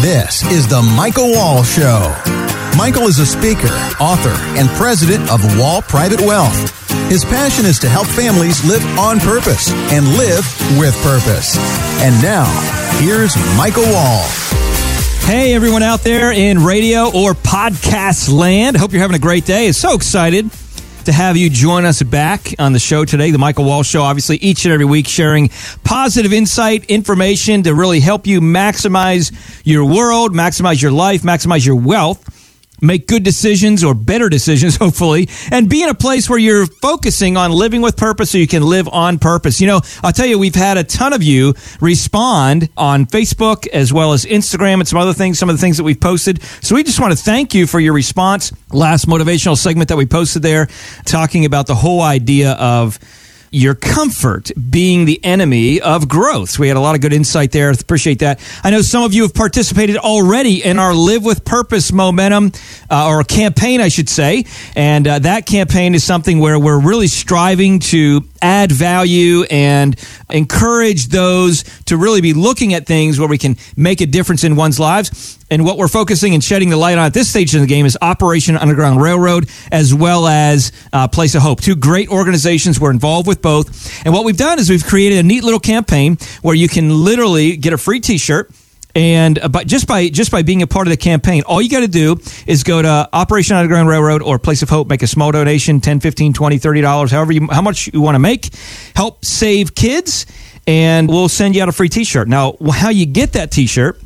This is the Michael Wall Show. Michael is a speaker, author, and president of Wall Private Wealth. His passion is to help families live on purpose and live with purpose. And now, here's Michael Wall. Hey, everyone out there in radio or podcast land. Hope you're having a great day. It's so excited to have you join us back on the show today, the Michael Wall Show. Obviously, each and every week sharing positive insight, information to really help you maximize your world, maximize your life, maximize your wealth make good decisions or better decisions, hopefully, and be in a place where you're focusing on living with purpose so you can live on purpose. You know, I'll tell you, we've had a ton of you respond on Facebook as well as Instagram and some other things, some of the things that we've posted. So we just want to thank you for your response. Last motivational segment that we posted there talking about the whole idea of your comfort being the enemy of growth. We had a lot of good insight there. Appreciate that. I know some of you have participated already in our Live with Purpose momentum uh, or campaign, I should say. And uh, that campaign is something where we're really striving to add value and encourage those to really be looking at things where we can make a difference in one's lives. And what we're focusing and shedding the light on at this stage in the game is Operation Underground Railroad as well as uh, Place of Hope. Two great organizations. We're involved with both. And what we've done is we've created a neat little campaign where you can literally get a free t shirt and uh, but just by just by being a part of the campaign, all you got to do is go to Operation Underground Railroad or Place of Hope, make a small donation, 10, 15, 20, 30 dollars, however you how much you want to make, help save kids, and we'll send you out a free t-shirt. Now, how you get that t-shirt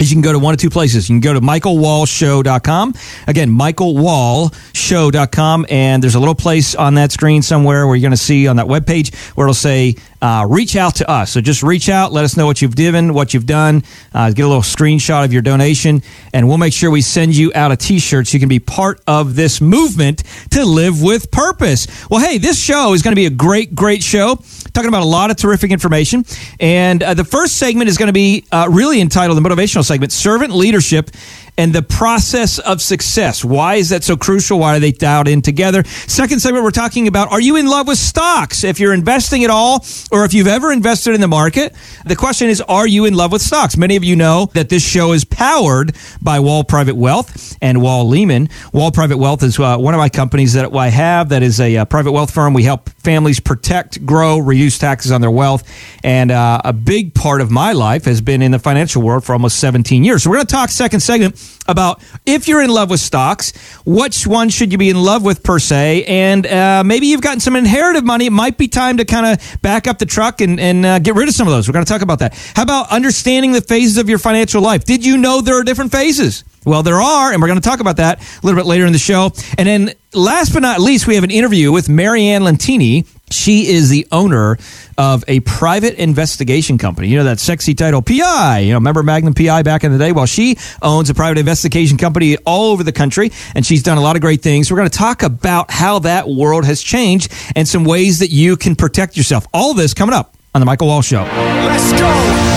is you can go to one of two places. You can go to michaelwallshow.com. Again, michaelwallshow.com. And there's a little place on that screen somewhere where you're going to see on that webpage where it'll say, uh, reach out to us. So just reach out, let us know what you've given, what you've done, uh, get a little screenshot of your donation, and we'll make sure we send you out a t shirt so you can be part of this movement to live with purpose. Well, hey, this show is going to be a great, great show talking about a lot of terrific information. And uh, the first segment is going to be uh, really entitled the motivational segment Servant Leadership and the process of success. Why is that so crucial? Why are they dialed in together? Second segment, we're talking about are you in love with stocks? If you're investing at all, or if you've ever invested in the market, the question is are you in love with stocks? Many of you know that this show is powered by Wall Private Wealth and Wall Lehman. Wall Private Wealth is uh, one of my companies that I have that is a, uh, private wealth firm. We help families protect, grow, reduce taxes on their wealth. And uh, a big part of my life has been in the financial world for almost 17 years. So we're going to talk second segment about if you're in love with stocks, which one should you be in love with per se, and uh, maybe you've gotten some inherited money. It might be time to kind of back up the truck and, and uh, get rid of some of those. We're going to talk about that. How about understanding the phases of your financial life? Did you know there are different phases? Well, there are, and we're going to talk about that a little bit later in the show. And then last but not least, we have an interview with Marianne Lentini. She is the owner of a private investigation company. You know that sexy title, PI. You know, remember Magnum PI back in the day? Well, she owns a private investigation company all over the country, and she's done a lot of great things. We're going to talk about how that world has changed and some ways that you can protect yourself. All this coming up on the Michael Wall Show. Let's go.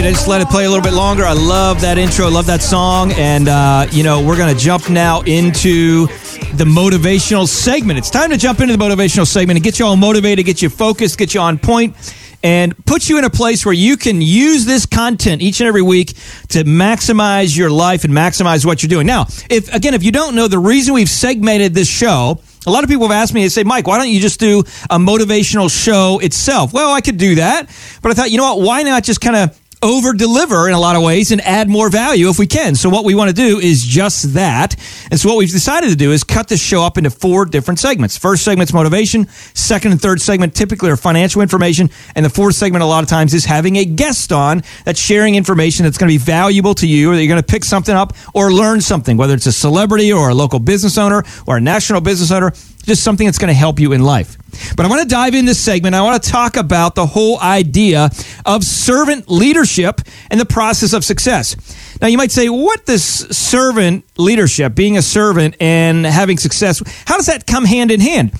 Right. I just let it play a little bit longer. I love that intro. I love that song. And, uh, you know, we're going to jump now into the motivational segment. It's time to jump into the motivational segment and get you all motivated, get you focused, get you on point, and put you in a place where you can use this content each and every week to maximize your life and maximize what you're doing. Now, if, again, if you don't know, the reason we've segmented this show a lot of people have asked me, they say, Mike, why don't you just do a motivational show itself? Well, I could do that. But I thought, you know what? Why not just kind of over deliver in a lot of ways and add more value if we can. So what we want to do is just that. And so what we've decided to do is cut the show up into four different segments. First segment's motivation. Second and third segment typically are financial information. And the fourth segment a lot of times is having a guest on that's sharing information that's going to be valuable to you or that you're going to pick something up or learn something, whether it's a celebrity or a local business owner or a national business owner just something that's going to help you in life. But I want to dive in this segment. I want to talk about the whole idea of servant leadership and the process of success. Now, you might say, what does servant leadership, being a servant and having success, how does that come hand in hand?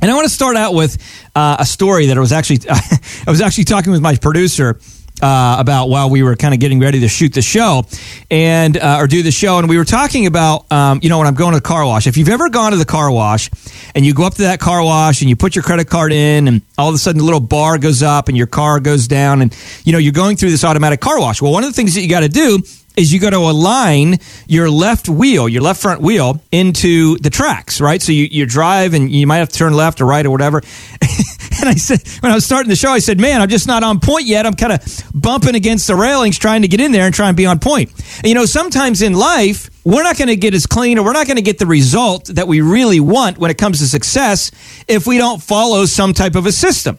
And I want to start out with uh, a story that I was actually I was actually talking with my producer uh, about while we were kind of getting ready to shoot the show and uh, or do the show, and we were talking about um, you know when I'm going to the car wash. If you've ever gone to the car wash and you go up to that car wash and you put your credit card in, and all of a sudden the little bar goes up and your car goes down, and you know you're going through this automatic car wash. Well, one of the things that you got to do is you got to align your left wheel, your left front wheel, into the tracks, right? So you, you drive and you might have to turn left or right or whatever. and I said, when I was starting the show, I said, man, I'm just not on point yet. I'm kind of bumping against the railings trying to get in there and try and be on point. And, you know, sometimes in life, we're not going to get as clean or we're not going to get the result that we really want when it comes to success if we don't follow some type of a system.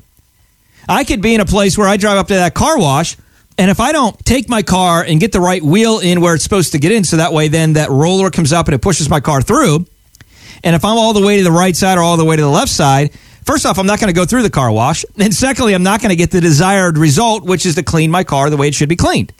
I could be in a place where I drive up to that car wash and if I don't take my car and get the right wheel in where it's supposed to get in, so that way then that roller comes up and it pushes my car through. And if I'm all the way to the right side or all the way to the left side, first off, I'm not going to go through the car wash. And secondly, I'm not going to get the desired result, which is to clean my car the way it should be cleaned.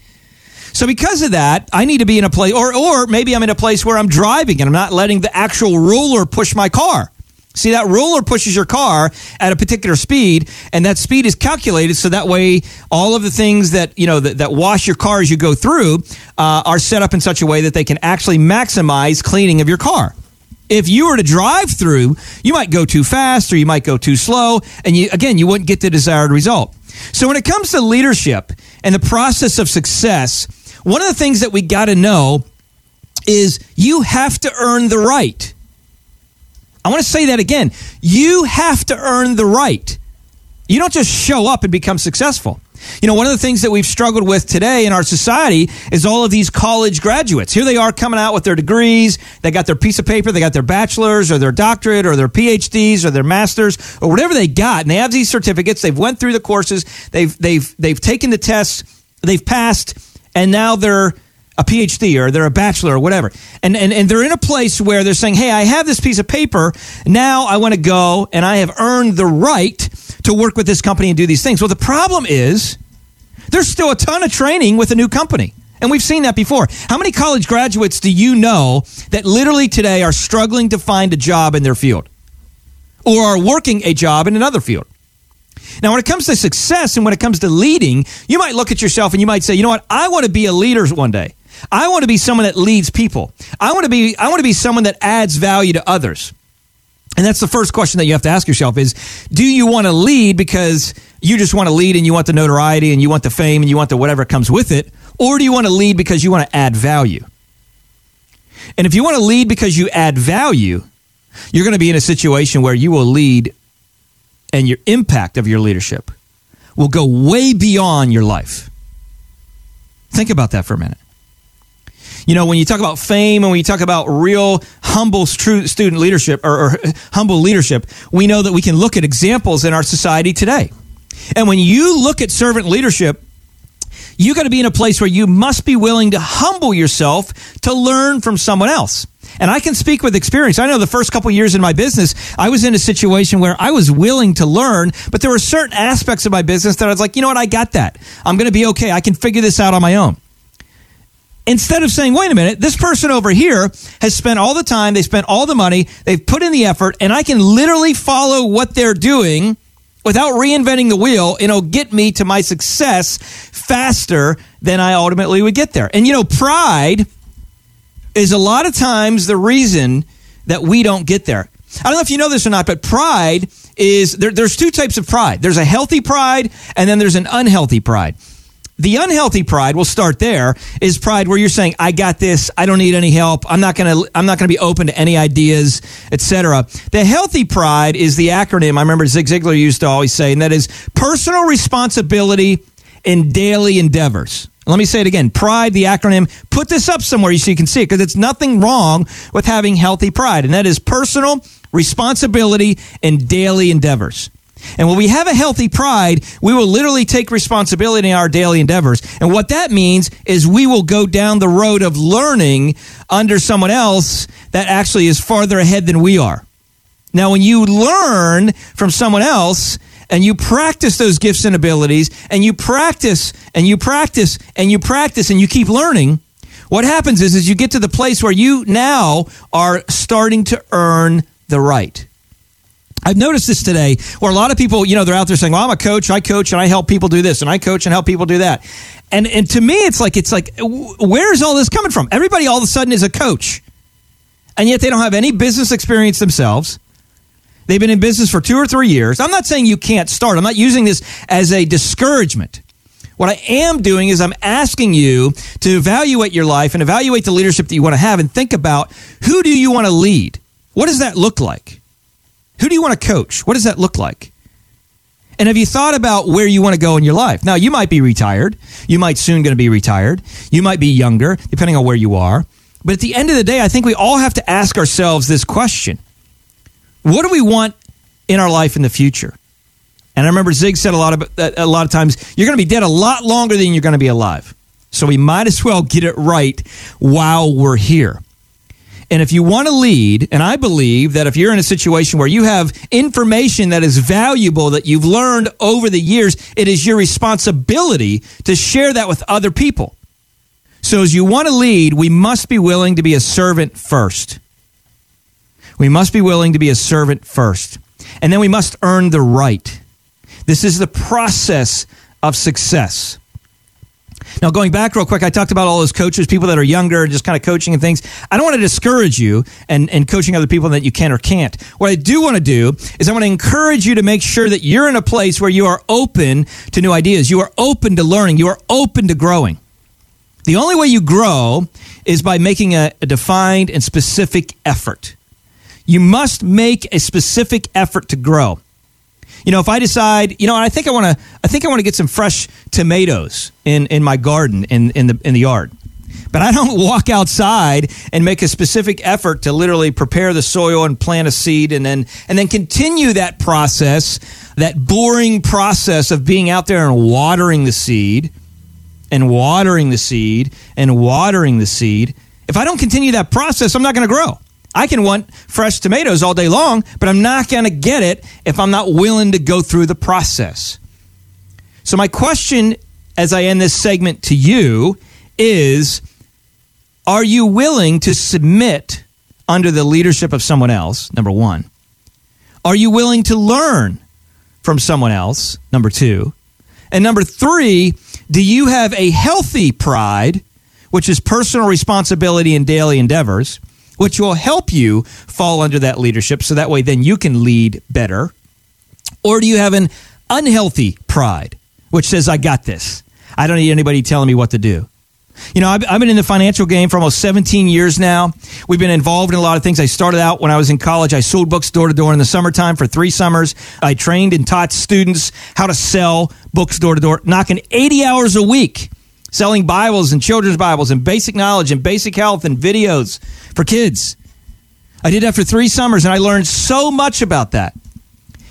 So because of that, I need to be in a place, or, or maybe I'm in a place where I'm driving and I'm not letting the actual roller push my car. See, that roller pushes your car at a particular speed, and that speed is calculated so that way all of the things that you know that, that wash your car as you go through uh, are set up in such a way that they can actually maximize cleaning of your car. If you were to drive through, you might go too fast or you might go too slow, and you again you wouldn't get the desired result. So when it comes to leadership and the process of success, one of the things that we got to know is you have to earn the right. I want to say that again. You have to earn the right. You don't just show up and become successful. You know, one of the things that we've struggled with today in our society is all of these college graduates. Here they are coming out with their degrees. They got their piece of paper. They got their bachelor's or their doctorate or their PhDs or their master's or whatever they got. And they have these certificates. They've went through the courses. They've, they've, they've taken the tests. They've passed. And now they're a PhD or they're a bachelor or whatever. And, and, and they're in a place where they're saying, hey, I have this piece of paper. Now I want to go and I have earned the right to work with this company and do these things. Well, the problem is there's still a ton of training with a new company. And we've seen that before. How many college graduates do you know that literally today are struggling to find a job in their field or are working a job in another field? Now, when it comes to success and when it comes to leading, you might look at yourself and you might say, you know what? I want to be a leader one day. I want to be someone that leads people. I want to be I want to be someone that adds value to others. And that's the first question that you have to ask yourself is do you want to lead because you just want to lead and you want the notoriety and you want the fame and you want the whatever comes with it or do you want to lead because you want to add value? And if you want to lead because you add value, you're going to be in a situation where you will lead and your impact of your leadership will go way beyond your life. Think about that for a minute. You know, when you talk about fame and when you talk about real humble student leadership or, or humble leadership, we know that we can look at examples in our society today. And when you look at servant leadership, you got to be in a place where you must be willing to humble yourself to learn from someone else. And I can speak with experience. I know the first couple years in my business, I was in a situation where I was willing to learn, but there were certain aspects of my business that I was like, you know what, I got that. I'm going to be okay. I can figure this out on my own instead of saying, wait a minute, this person over here has spent all the time, they spent all the money, they've put in the effort, and I can literally follow what they're doing without reinventing the wheel, it'll get me to my success faster than I ultimately would get there. And you know, pride is a lot of times the reason that we don't get there. I don't know if you know this or not, but pride is there, there's two types of pride. There's a healthy pride, and then there's an unhealthy pride. The unhealthy pride, we'll start there, is pride where you're saying, I got this, I don't need any help, I'm not gonna I'm not gonna be open to any ideas, etc. The healthy pride is the acronym I remember Zig Ziglar used to always say, and that is personal responsibility in daily endeavors. Let me say it again. Pride, the acronym, put this up somewhere so you can see it because it's nothing wrong with having healthy pride. And that is personal responsibility in daily endeavors. And when we have a healthy pride, we will literally take responsibility in our daily endeavors. And what that means is we will go down the road of learning under someone else that actually is farther ahead than we are. Now, when you learn from someone else, and you practice those gifts and abilities, and you practice and you practice and you practice and you keep learning, what happens is, is you get to the place where you now are starting to earn the right. I've noticed this today where a lot of people, you know, they're out there saying, well, I'm a coach, I coach and I help people do this and I coach and help people do that. And, and to me, it's like, it's like, where's all this coming from? Everybody all of a sudden is a coach. And yet they don't have any business experience themselves. They've been in business for two or three years. I'm not saying you can't start. I'm not using this as a discouragement. What I am doing is I'm asking you to evaluate your life and evaluate the leadership that you want to have and think about who do you want to lead? What does that look like? Who do you want to coach? What does that look like? And have you thought about where you want to go in your life? Now, you might be retired. You might soon going to be retired. You might be younger, depending on where you are. But at the end of the day, I think we all have to ask ourselves this question. What do we want in our life in the future? And I remember Zig said a lot of a lot of times you're going to be dead a lot longer than you're going to be alive. So we might as well get it right while we're here. And if you want to lead, and I believe that if you're in a situation where you have information that is valuable that you've learned over the years, it is your responsibility to share that with other people. So as you want to lead, we must be willing to be a servant first. We must be willing to be a servant first. And then we must earn the right. This is the process of success. Now, going back real quick, I talked about all those coaches, people that are younger, just kind of coaching and things. I don't want to discourage you and, and coaching other people that you can or can't. What I do want to do is I want to encourage you to make sure that you're in a place where you are open to new ideas. You are open to learning. You are open to growing. The only way you grow is by making a, a defined and specific effort. You must make a specific effort to grow you know, if I decide, you know, I think I want to, I think I want to get some fresh tomatoes in in my garden in in the in the yard. But I don't walk outside and make a specific effort to literally prepare the soil and plant a seed and then and then continue that process, that boring process of being out there and watering the seed and watering the seed and watering the seed. If I don't continue that process, I'm not going to grow. I can want fresh tomatoes all day long, but I'm not going to get it if I'm not willing to go through the process. So, my question as I end this segment to you is Are you willing to submit under the leadership of someone else? Number one. Are you willing to learn from someone else? Number two. And number three, do you have a healthy pride, which is personal responsibility in daily endeavors? Which will help you fall under that leadership so that way then you can lead better? Or do you have an unhealthy pride, which says, I got this? I don't need anybody telling me what to do. You know, I've, I've, been in the financial game for almost 17 years now. We've been involved in a lot of things. I started out when I was in college. I sold books door to door in the summertime for three summers. I trained and taught students how to sell books door to door, knocking 80 hours a week selling Bibles and children's Bibles and basic knowledge and basic health and videos for kids. I did that for three summers and I learned so much about that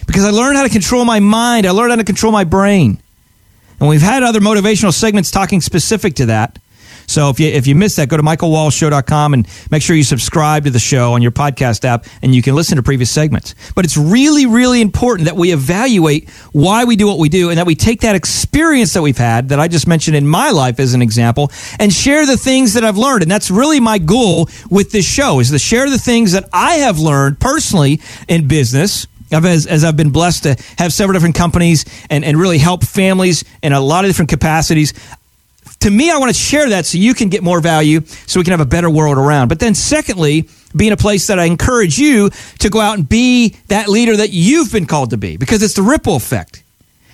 because I learned how to control my mind. I learned how to control my brain. And we've had other motivational segments talking specific to that. So if you if you missed that, go to michaelwallshow.com and make sure you subscribe to the show on your podcast app and you can listen to previous segments. But it's really, really important that we evaluate why we do what we do and that we take that experience that we've had that I just mentioned in my life as an example and share the things that I've learned. And that's really my goal with this show is to share the things that I have learned personally in business as, as, I've been blessed to have several different companies and, and really help families in a lot of different capacities to me, I want to share that so you can get more value, so we can have a better world around. But then, secondly, be in a place that I encourage you to go out and be that leader that you've been called to be, because it's the ripple effect.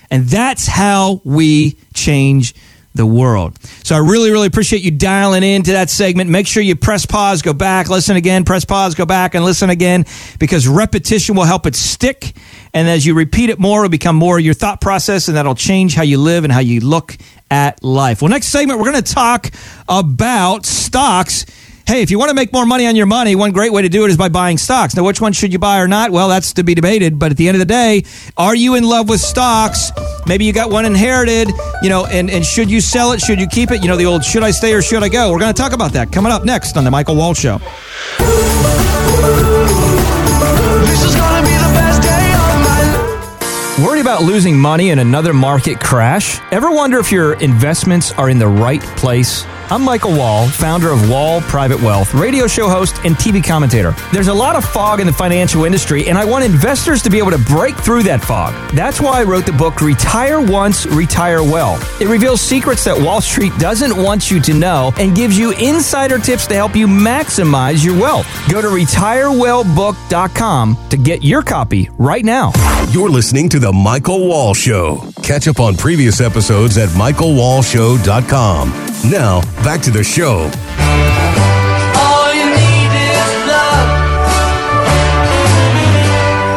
And that's how we change the world. So I really, really appreciate you dialing into that segment. Make sure you press pause, go back, listen again, press pause, go back and listen again, because repetition will help it stick. And as you repeat it more, it'll become more your thought process, and that'll change how you live and how you look at life. Well, next segment, we're going to talk about stocks. Hey, if you want to make more money on your money, one great way to do it is by buying stocks. Now, which one should you buy or not? Well, that's to be debated. But at the end of the day, are you in love with stocks? Maybe you got one inherited, you know, and, and should you sell it? Should you keep it? You know, the old should I stay or should I go? We're going to talk about that coming up next on The Michael Wall Show. About losing money in another market crash? Ever wonder if your investments are in the right place? I'm Michael Wall, founder of Wall Private Wealth, radio show host, and TV commentator. There's a lot of fog in the financial industry, and I want investors to be able to break through that fog. That's why I wrote the book Retire Once, Retire Well. It reveals secrets that Wall Street doesn't want you to know and gives you insider tips to help you maximize your wealth. Go to retirewellbook.com to get your copy right now. You're listening to The Michael Wall Show. Catch up on previous episodes at michaelwallshow.com. Now, back to the show. All you need is love.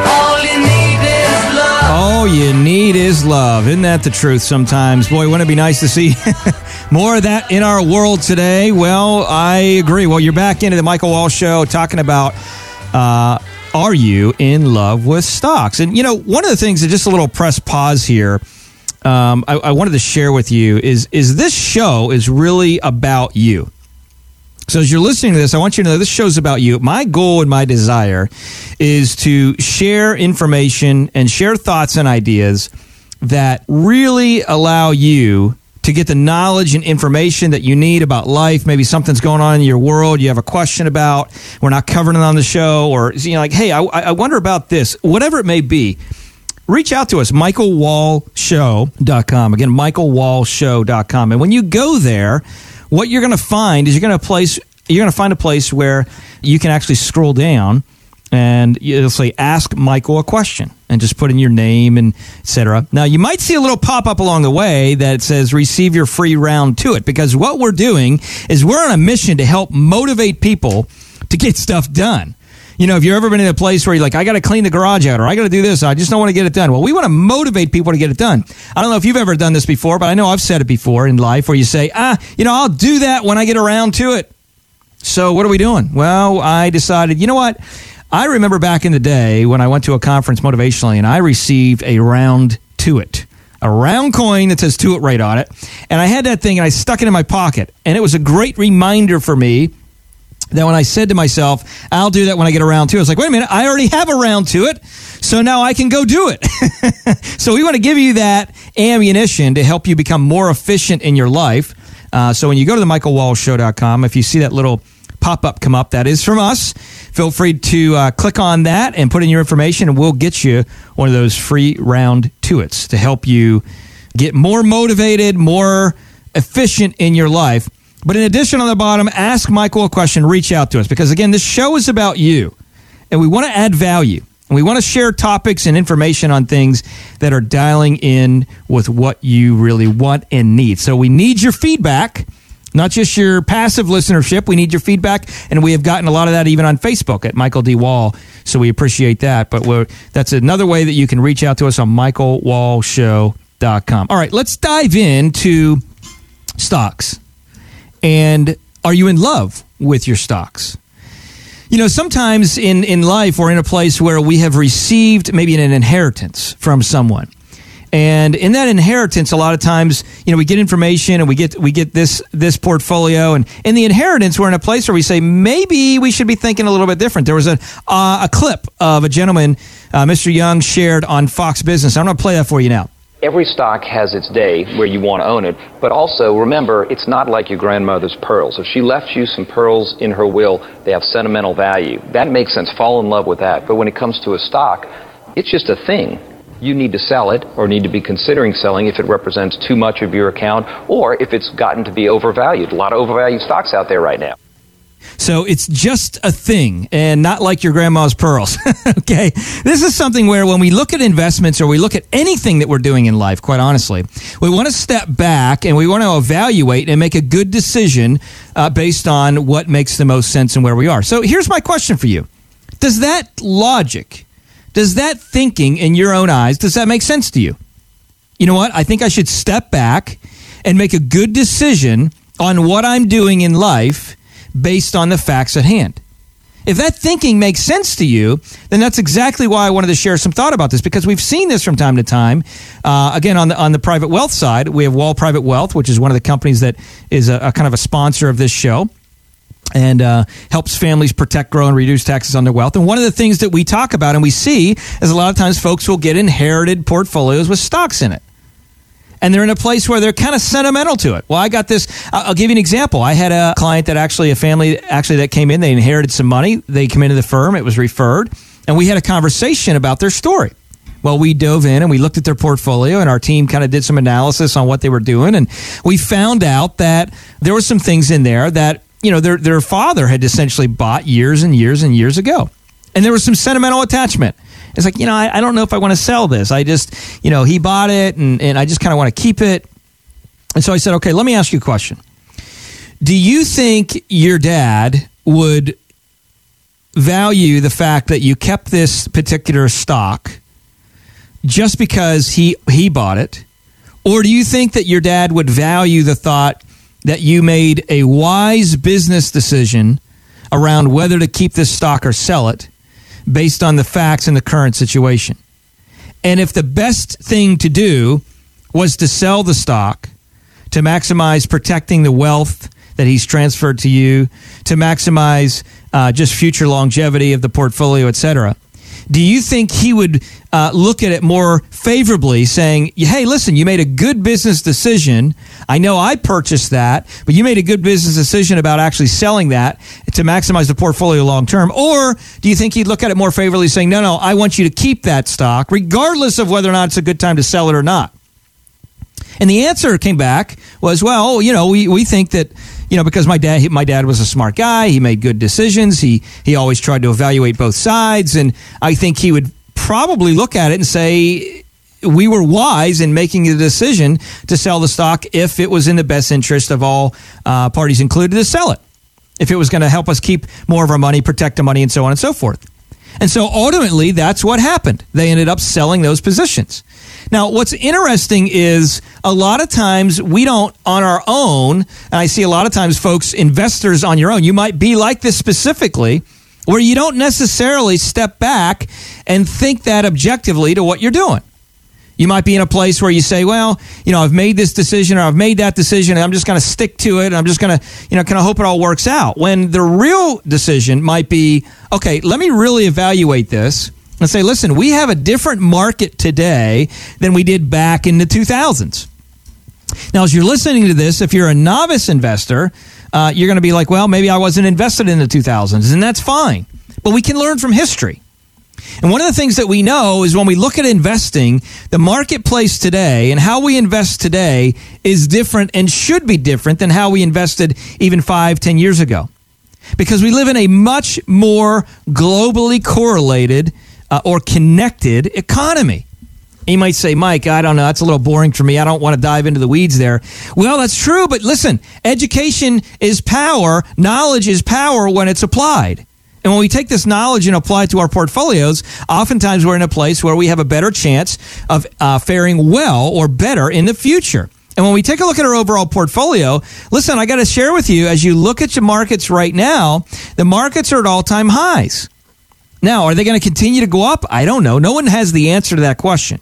All you need is love. All you need is love. Isn't that the truth sometimes? Boy, wouldn't it be nice to see more of that in our world today? Well, I agree. Well, you're back into the Michael Wall Show talking about uh, are you in love with stocks? And, you know, one of the things that just a little press pause here. Um, I, I wanted to share with you is is this show is really about you. So as you're listening to this, I want you to know this show's about you. My goal and my desire is to share information and share thoughts and ideas that really allow you to get the knowledge and information that you need about life. Maybe something's going on in your world you have a question about. We're not covering it on the show, or you know, like, hey, I, I wonder about this. Whatever it may be, reach out to us, michaelwallshow.com. Again, michaelwallshow.com. And when you go there, what you're going to find is you're going to place you're going to find a place where you can actually scroll down and it'll say ask michael a question and just put in your name and etc now you might see a little pop-up along the way that says receive your free round to it because what we're doing is we're on a mission to help motivate people to get stuff done you know, if you've ever been in a place where you're like, I got to clean the garage out or I got to do this, I just don't want to get it done. Well, we want to motivate people to get it done. I don't know if you've ever done this before, but I know I've said it before in life where you say, ah, you know, I'll do that when I get around to it. So what are we doing? Well, I decided, you know what? I remember back in the day when I went to a conference motivationally and I received a round to it. A round coin that says to it right on it. And I had that thing and I stuck it in my pocket. And it was a great reminder for me that when I said to myself, I'll do that when I get around to it, I was like, wait a minute, I already have a round to it. So now I can go do it. so we want to give you that ammunition to help you become more efficient in your life. Uh, so when you go to the michaelwallshow.com, if you see that little pop up come up, that is from us. Feel free to uh, click on that and put in your information, and we'll get you one of those free round to its to help you get more motivated, more efficient in your life. But in addition, on the bottom, ask Michael a question, reach out to us because, again, this show is about you and we want to add value. And we want to share topics and information on things that are dialing in with what you really want and need. So we need your feedback, not just your passive listenership. We need your feedback. And we have gotten a lot of that even on Facebook at Michael D. Wall. So we appreciate that. But that's another way that you can reach out to us on michaelwallshow.com. All right, let's dive into stocks. And are you in love with your stocks? You know, sometimes in, in life, we're in a place where we have received maybe an inheritance from someone. And in that inheritance, a lot of times, you know, we get information and we get we get this this portfolio, and in the inheritance, we're in a place where we say maybe we should be thinking a little bit different. There was a uh, a clip of a gentleman, uh, Mr. Young, shared on Fox Business. I'm going to play that for you now every stock has its day where you want to own it, but also remember, it's not like your grandmother's pearls. If she left you some pearls in her will, they have sentimental value. That makes sense. Fall in love with that. But when it comes to a stock, it's just a thing. You need to sell it or need to be considering selling if it represents too much of your account or if it's gotten to be overvalued. A lot of overvalued stocks out there right now. So it's just a thing and not like your grandma's pearls. okay. This is something where when we look at investments or we look at anything that we're doing in life, quite honestly, we want to step back and we want to evaluate and make a good decision uh, based on what makes the most sense and where we are. So here's my question for you Does that logic, does that thinking in your own eyes, does that make sense to you? You know what? I think I should step back and make a good decision on what I'm doing in life based on the facts at hand. If that thinking makes sense to you, then that's exactly why I wanted to share some thought about this because we've seen this from time to time. Uh, again, on the on the private wealth side, we have Wall Private Wealth, which is one of the companies that is a, a kind of a sponsor of this show. And uh, helps families protect, grow, and reduce taxes on their wealth. And one of the things that we talk about and we see is a lot of times folks will get inherited portfolios with stocks in it. And they're in a place where they're kind of sentimental to it. Well, I got this. I'll give you an example. I had a client that actually, a family actually that came in, they inherited some money. They come into the firm, it was referred, and we had a conversation about their story. Well, we dove in and we looked at their portfolio, and our team kind of did some analysis on what they were doing, and we found out that there were some things in there that you know their their father had essentially bought years and years and years ago, and there was some sentimental attachment. It's like you know I, I don't know if I want to sell this. I just you know he bought it, and and I just kind of want to keep it. And so I said, okay, let me ask you a question. Do you think your dad would value the fact that you kept this particular stock just because he he bought it or do you think that your dad would value the thought that you made a wise business decision around whether to keep this stock or sell it based on the facts in the current situation and if the best thing to do was to sell the stock to maximize protecting the wealth that he's transferred to you, to maximize uh, just future longevity of the portfolio, et cetera. Do you think he would uh, look at it more favorably, saying, "Hey, listen, you made a good business decision. I know I purchased that, but you made a good business decision about actually selling that to maximize the portfolio long term." Or do you think he'd look at it more favorably, saying, "No, no, I want you to keep that stock, regardless of whether or not it's a good time to sell it or not"? And the answer came back was, well, you know, we, we think that, you know, because my dad, my dad was a smart guy. He made good decisions. He, he always tried to evaluate both sides. And I think he would probably look at it and say, we were wise in making the decision to sell the stock if it was in the best interest of all uh, parties included to sell it. If it was going to help us keep more of our money, protect the money, and so on and so forth. And so ultimately, that's what happened. They ended up selling those positions. Now, what's interesting is a lot of times we don't on our own, and I see a lot of times folks, investors on your own, you might be like this specifically, where you don't necessarily step back and think that objectively to what you're doing. You might be in a place where you say, well, you know, I've made this decision or I've made that decision and I'm just going to stick to it. And I'm just going to, you know, kind of hope it all works out. When the real decision might be, okay, let me really evaluate this and say, listen, we have a different market today than we did back in the 2000s. Now, as you're listening to this, if you're a novice investor, uh, you're going to be like, well, maybe I wasn't invested in the 2000s, and that's fine. But we can learn from history. And one of the things that we know is when we look at investing, the marketplace today and how we invest today is different and should be different than how we invested even five, ten years ago. Because we live in a much more globally correlated uh, or connected economy. You might say, Mike, I don't know. That's a little boring for me. I don't want to dive into the weeds there. Well, that's true, but listen, education is power. Knowledge is power when it's applied. And when we take this knowledge and apply it to our portfolios, oftentimes we're in a place where we have a better chance of uh, faring well or better in the future. And when we take a look at our overall portfolio, listen, I got to share with you as you look at your markets right now, the markets are at all time highs. Now, are they going to continue to go up? I don't know. No one has the answer to that question.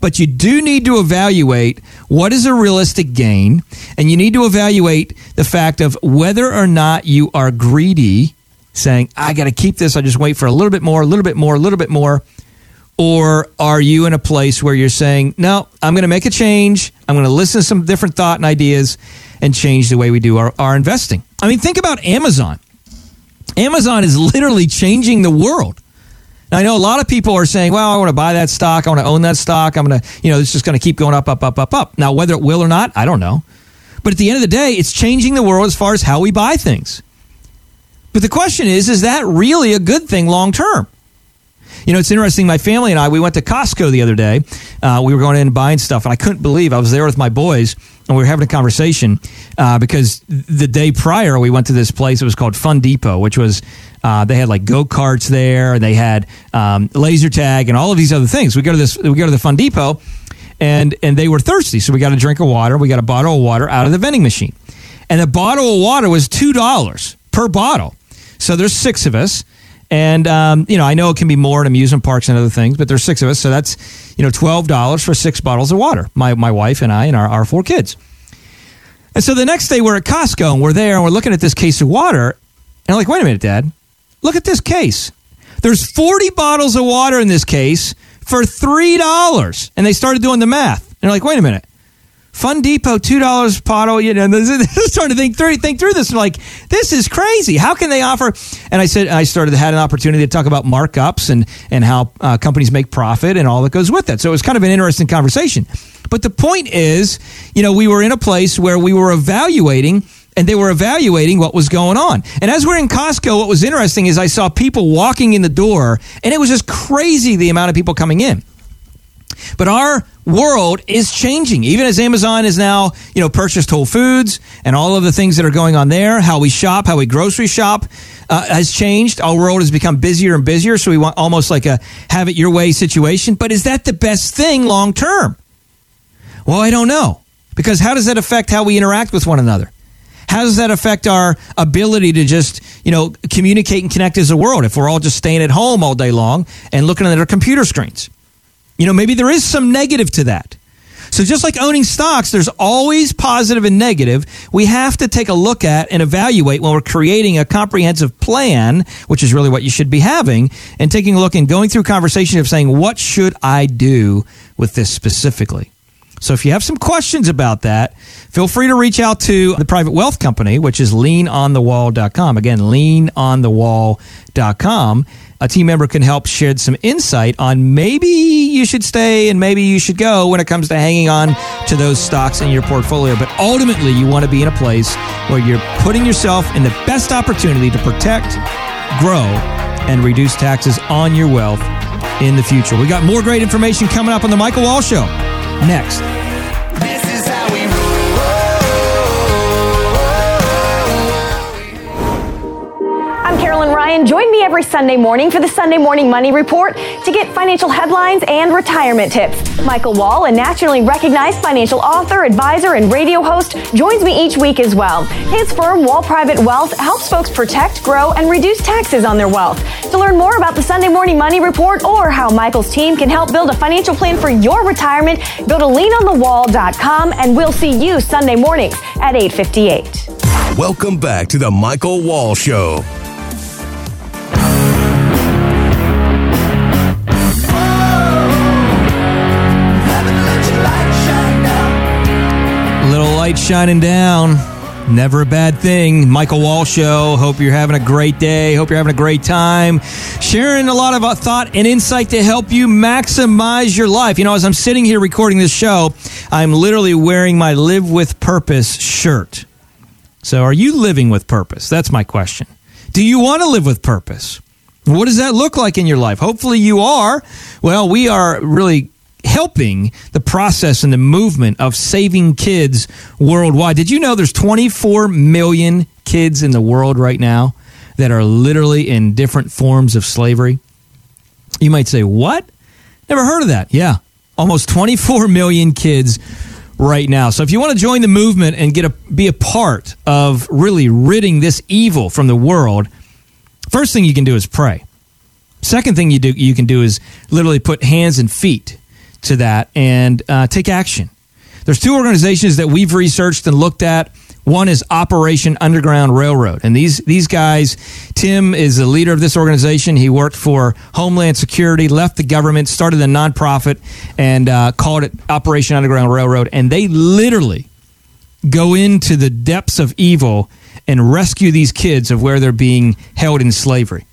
But you do need to evaluate what is a realistic gain, and you need to evaluate the fact of whether or not you are greedy, saying, I got to keep this, I just wait for a little bit more, a little bit more, a little bit more. Or are you in a place where you're saying, no, I'm going to make a change, I'm going to listen to some different thought and ideas and change the way we do our, our investing? I mean, think about Amazon. Amazon is literally changing the world. Now, I know a lot of people are saying, well, I want to buy that stock. I want to own that stock. I'm going to, you know, it's just going to keep going up, up, up, up, up. Now, whether it will or not, I don't know. But at the end of the day, it's changing the world as far as how we buy things. But the question is, is that really a good thing long term? You know, it's interesting. My family and I, we went to Costco the other day. Uh, we were going in and buying stuff, and I couldn't believe I was there with my boys, and we were having a conversation uh, because the day prior we went to this place. It was called Fun Depot, which was uh, they had like go karts there, and they had um, laser tag and all of these other things. We go to this, we go to the Fun Depot, and and they were thirsty, so we got a drink of water. We got a bottle of water out of the vending machine, and the bottle of water was two dollars per bottle. So there's six of us. And um, you know, I know it can be more in amusement parks and other things, but there's six of us, so that's you know twelve dollars for six bottles of water. My my wife and I and our, our four kids. And so the next day we're at Costco and we're there and we're looking at this case of water, And I'm like, wait a minute, Dad. Look at this case. There's 40 bottles of water in this case for $3. And they started doing the math. And they're like, wait a minute. Fun Depot, two dollars bottle. You know, they're starting to think through think through this. like, this is crazy. How can they offer? And I said, I started had an opportunity to talk about markups and and how uh, companies make profit and all that goes with that. So it was kind of an interesting conversation. But the point is, you know, we were in a place where we were evaluating and they were evaluating what was going on. And as we're in Costco, what was interesting is I saw people walking in the door, and it was just crazy the amount of people coming in. But our world is changing. Even as Amazon is now, you know, purchased Whole Foods and all of the things that are going on there, how we shop, how we grocery shop uh, has changed. Our world has become busier and busier. So we want almost like a have it your way situation. But is that the best thing long term? Well, I don't know. Because how does that affect how we interact with one another? How does that affect our ability to just, you know, communicate and connect as a world if we're all just staying at home all day long and looking at our computer screens? You know, maybe there is some negative to that. So just like owning stocks, there's always positive and negative. We have to take a look at and evaluate when we're creating a comprehensive plan, which is really what you should be having, and taking a look and going through conversation of saying, what should I do with this specifically? So if you have some questions about that, feel free to reach out to the private wealth company, which is leanonthewall.com. Again, leanonthewall.com a team member can help shed some insight on maybe you should stay and maybe you should go when it comes to hanging on to those stocks in your portfolio. But ultimately, you want to be in a place where you're putting yourself in the best opportunity to protect, grow, and reduce taxes on your wealth in the future. We got more great information coming up on the Michael Wall Show next. Ryan. Join me every Sunday morning for the Sunday Morning Money Report to get financial headlines and retirement tips. Michael Wall, a nationally recognized financial author, advisor, and radio host, joins me each week as well. His firm, Wall Private Wealth, helps folks protect, grow, and reduce taxes on their wealth. To learn more about the Sunday Morning Money Report or how Michael's team can help build a financial plan for your retirement, go to leanonthewall.com and we'll see you Sunday mornings at 858. Welcome back to the Michael Wall Show. Light shining down. Never a bad thing. Michael Wall Show. Hope you're having a great day. Hope you're having a great time. Sharing a lot of uh, thought and insight to help you maximize your life. You know, as I'm sitting here recording this show, I'm literally wearing my Live with Purpose shirt. So, are you living with purpose? That's my question. Do you want to live with purpose? What does that look like in your life? Hopefully, you are. Well, we are really helping the process and the movement of saving kids worldwide. Did you know there's 24 million kids in the world right now that are literally in different forms of slavery? You might say, "What? Never heard of that." Yeah. Almost 24 million kids right now. So if you want to join the movement and get a be a part of really ridding this evil from the world, first thing you can do is pray. Second thing you do you can do is literally put hands and feet to that and uh, take action. There's two organizations that we've researched and looked at. One is Operation Underground Railroad, and these these guys. Tim is the leader of this organization. He worked for Homeland Security, left the government, started a nonprofit, and uh, called it Operation Underground Railroad. And they literally go into the depths of evil and rescue these kids of where they're being held in slavery.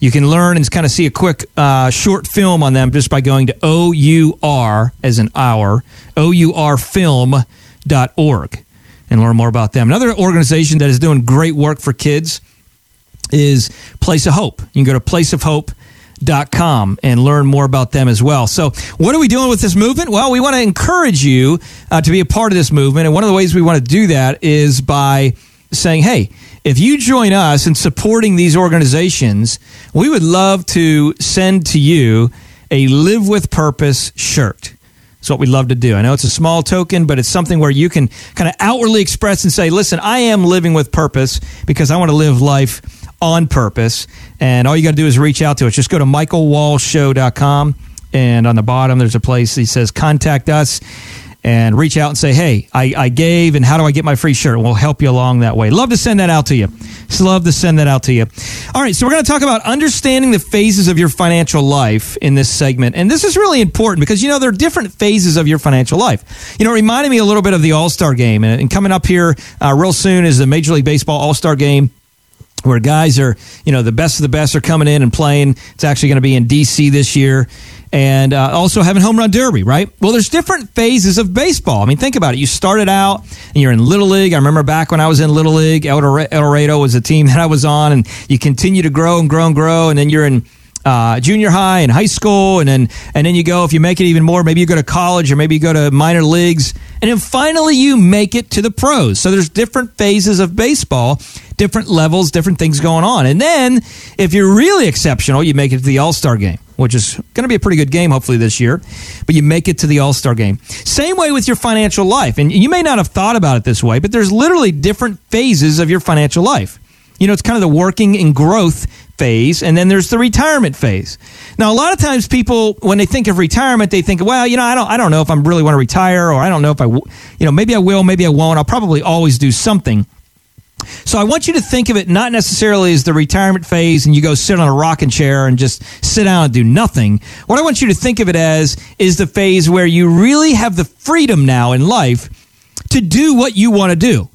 You can learn and kind of see a quick uh, short film on them just by going to OUR as an hour, OURfilm.org and learn more about them. Another organization that is doing great work for kids is Place of Hope. You can go to placeofhope.com and learn more about them as well. So, what are we doing with this movement? Well, we want to encourage you uh, to be a part of this movement. And one of the ways we want to do that is by saying, hey, if you join us in supporting these organizations, we would love to send to you a Live with Purpose shirt. It's what we'd love to do. I know it's a small token, but it's something where you can kind of outwardly express and say, listen, I am living with purpose because I want to live life on purpose. And all you got to do is reach out to us. Just go to michaelwallshow.com. And on the bottom, there's a place that says contact us and reach out and say, hey, I, I gave, and how do I get my free shirt? We'll help you along that way. Love to send that out to you. Just love to send that out to you. All right, so we're going to talk about understanding the phases of your financial life in this segment. And this is really important because, you know, there are different phases of your financial life. You know, it reminded me a little bit of the All Star game. And, coming up here uh, real soon is the Major League Baseball All Star game where guys are, you know, the best of the best are coming in and playing. It's actually going to be in D.C. this year and uh, also having home run derby, right? Well, there's different phases of baseball. I mean, think about it. You started out and you're in Little League. I remember back when I was in Little League, El Dorado was a team that I was on, and you continue to grow and grow and grow, and then you're in uh, junior high and high school, and then and then you go if you make it even more, maybe you go to college or maybe you go to minor leagues, and then finally you make it to the pros. So there's different phases of baseball, different levels, different things going on, and then if you're really exceptional, you make it to the All Star game, which is going to be a pretty good game hopefully this year, but you make it to the All Star game. Same way with your financial life, and you may not have thought about it this way, but there's literally different phases of your financial life. You know, it's kind of the working and growth phase, and then there's the retirement phase. Now, a lot of times people, when they think of retirement, they think, well, you know, I don't, I don't know if I really want to retire, or I don't know if I, you know, maybe I will, maybe I won't. I'll probably always do something. So I want you to think of it not necessarily as the retirement phase and you go sit on a rocking chair and just sit down and do nothing. What I want you to think of it as is the phase where you really have the freedom now in life to do what you want to do.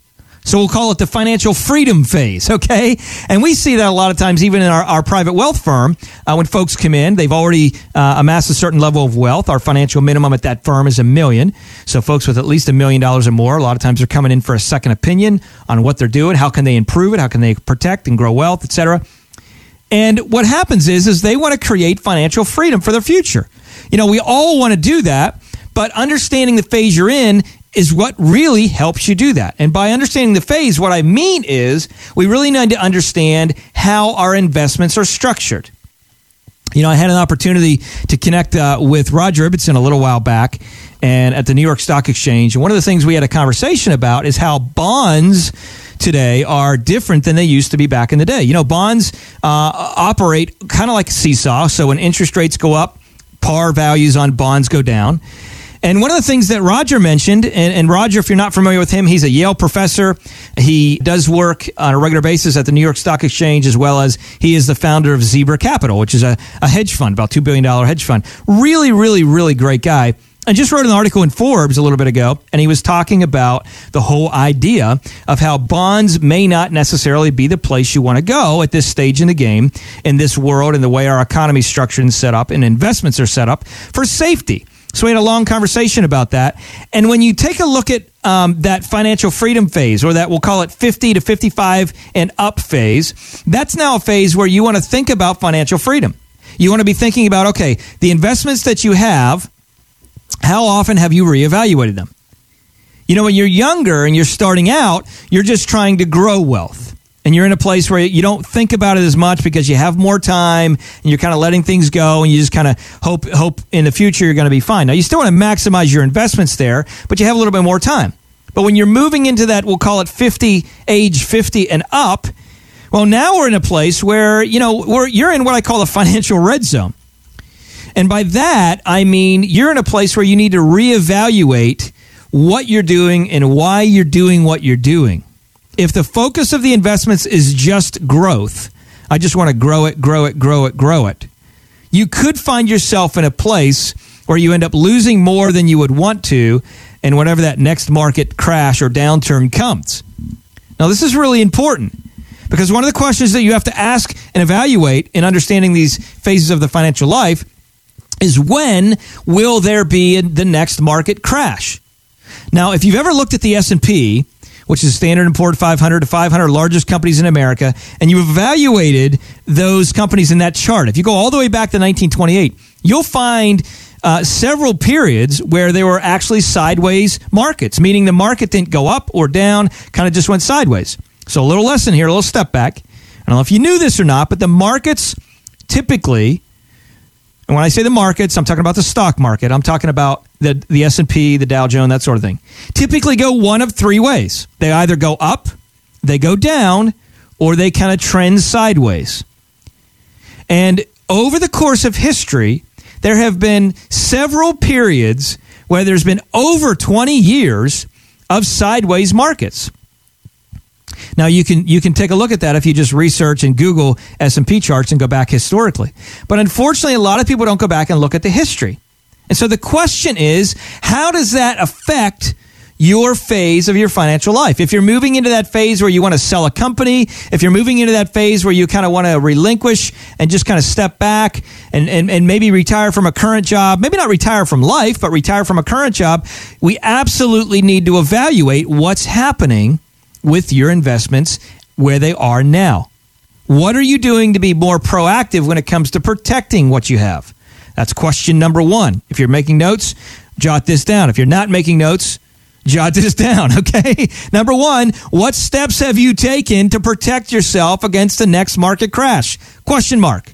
So we'll call it the financial freedom phase, okay? And we see that a lot of times, even in our, our private wealth firm, uh, when folks come in, they've already uh, amassed a certain level of wealth. Our financial minimum at that firm is a million. So folks with at least a million dollars or more, a lot of times they're coming in for a second opinion on what they're doing, how can they improve it, how can they protect and grow wealth, etc. And what happens is, is they want to create financial freedom for their future. You know, we all want to do that, but understanding the phase you're in is what really helps you do that. And by understanding the phase, what I mean is we really need to understand how our investments are structured. You know, I had an opportunity to connect uh, with Roger Ibbotson a little while back and at the New York Stock Exchange. And one of the things we had a conversation about is how bonds today are different than they used to be back in the day. You know, bonds uh, operate kind of like a seesaw. So when interest rates go up, par values on bonds go down. And one of the things that Roger mentioned, and, and, Roger, if you're not familiar with him, he's a Yale professor. He does work on a regular basis at the New York Stock Exchange, as well as he is the founder of Zebra Capital, which is a, a hedge fund, about $2 billion hedge fund. Really, really, really great guy. I just wrote an article in Forbes a little bit ago, and he was talking about the whole idea of how bonds may not necessarily be the place you want to go at this stage in the game, in this world, and the way our economy is and set up, and investments are set up for safety. So we had a long conversation about that. And when you take a look at um, that financial freedom phase, or that we'll call it 50 to 55 and up phase, that's now a phase where you want to think about financial freedom. You want to be thinking about, okay, the investments that you have, how often have you reevaluated them? You know, when you're younger and you're starting out, you're just trying to grow wealth and you're in a place where you don't think about it as much because you have more time and you're kind of letting things go and you just kind of hope hope in the future you're going to be fine. Now you still want to maximize your investments there, but you have a little bit more time. But when you're moving into that we'll call it 50 age 50 and up, well now we're in a place where, you know, where you're in what I call the financial red zone. And by that, I mean you're in a place where you need to reevaluate what you're doing and why you're doing what you're doing if the focus of the investments is just growth, I just want to grow it, grow it, grow it, grow it. You could find yourself in a place where you end up losing more than you would want to, and whenever that next market crash or downturn comes. Now, this is really important because one of the questions that you have to ask and evaluate in understanding these phases of the financial life is when will there be the next market crash? Now, if you've ever looked at the S&P, which is Standard & Poor's 500 to 500 largest companies in America, and you evaluated those companies in that chart. If you go all the way back to 1928, you'll find uh, several periods where there were actually sideways markets, meaning the market didn't go up or down, kind of just went sideways. So a little lesson here, a little step back. I don't know if you knew this or not, but the markets typically and when I say the markets, I'm talking about the stock market. I'm talking about the, the S&P, the Dow Jones, that sort of thing. Typically go one of three ways. They either go up, they go down, or they kind of trend sideways. And over the course of history, there have been several periods where there's been over 20 years of sideways markets. Now you can you can take a look at that if you just research and Google S&P charts and go back historically. But unfortunately a lot of people don't go back and look at the history. And so the question is, how does that affect your phase of your financial life. If you're moving into that phase where you want to sell a company, if you're moving into that phase where you kind of want to relinquish and just kind of step back and, and, and maybe retire from a current job, maybe not retire from life, but retire from a current job, we absolutely need to evaluate what's happening with your investments where they are now. What are you doing to be more proactive when it comes to protecting what you have? That's question number one. If you're making notes, jot this down. If you're not making notes, jot this down, okay? Number one, what steps have you taken to protect yourself against the next market crash? Question mark.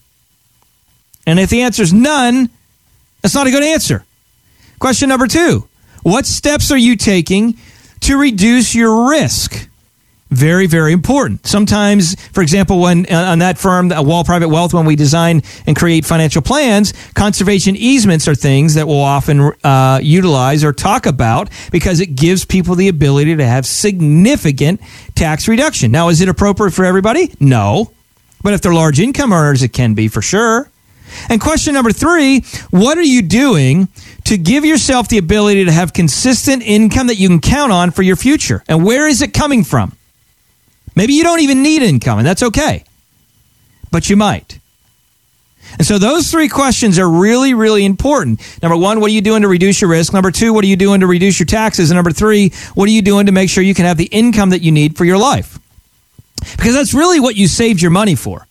And if the answer is none, that's not a good answer. Question number two, what steps are you taking to reduce your risk? Very, very important. Sometimes, for example, when uh, on that firm, Wall Private Wealth, when we design and create financial plans, conservation easements are things that we'll often uh, utilize or talk about because it gives people the ability to have significant tax reduction. Now, is it appropriate for everybody? No. But if they're large income earners, it can be for sure. And question number three what are you doing to give yourself the ability to have consistent income that you can count on for your future? And where is it coming from? Maybe you don't even need income, and that's okay. But you might. And so those three questions are really, really important. Number one, what are you doing to reduce your risk? Number two, what are you doing to reduce your taxes? And number three, what are you doing to make sure you can have the income that you need for your life? Because that's really what you saved your money for.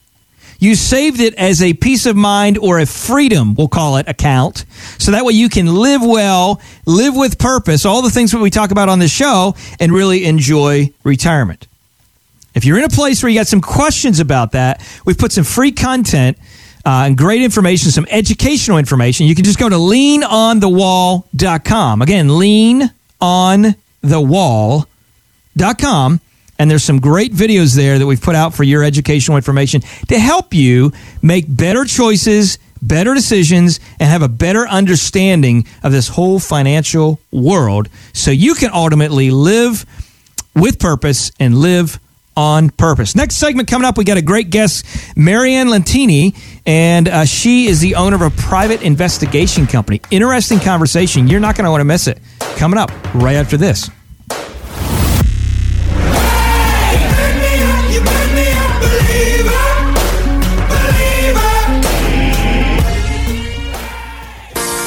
You saved it as a peace of mind or a freedom, we'll call it, account. So that way you can live well, live with purpose, all the things that we talk about on this show, and really enjoy retirement. If you're in a place where you got some questions about that, we've put some free content uh, and great information, some educational information. You can just go to leanonthewall.com. Again, leanonthewall.com. And there's some great videos there that we've put out for your educational information to help you make better choices, better decisions, and have a better understanding of this whole financial world so you can ultimately live with purpose and live on purpose. Next segment coming up, we got a great guest, Marianne Lentini, and uh, she is the owner of a private investigation company. Interesting conversation. You're not going to want to miss it. Coming up right after this.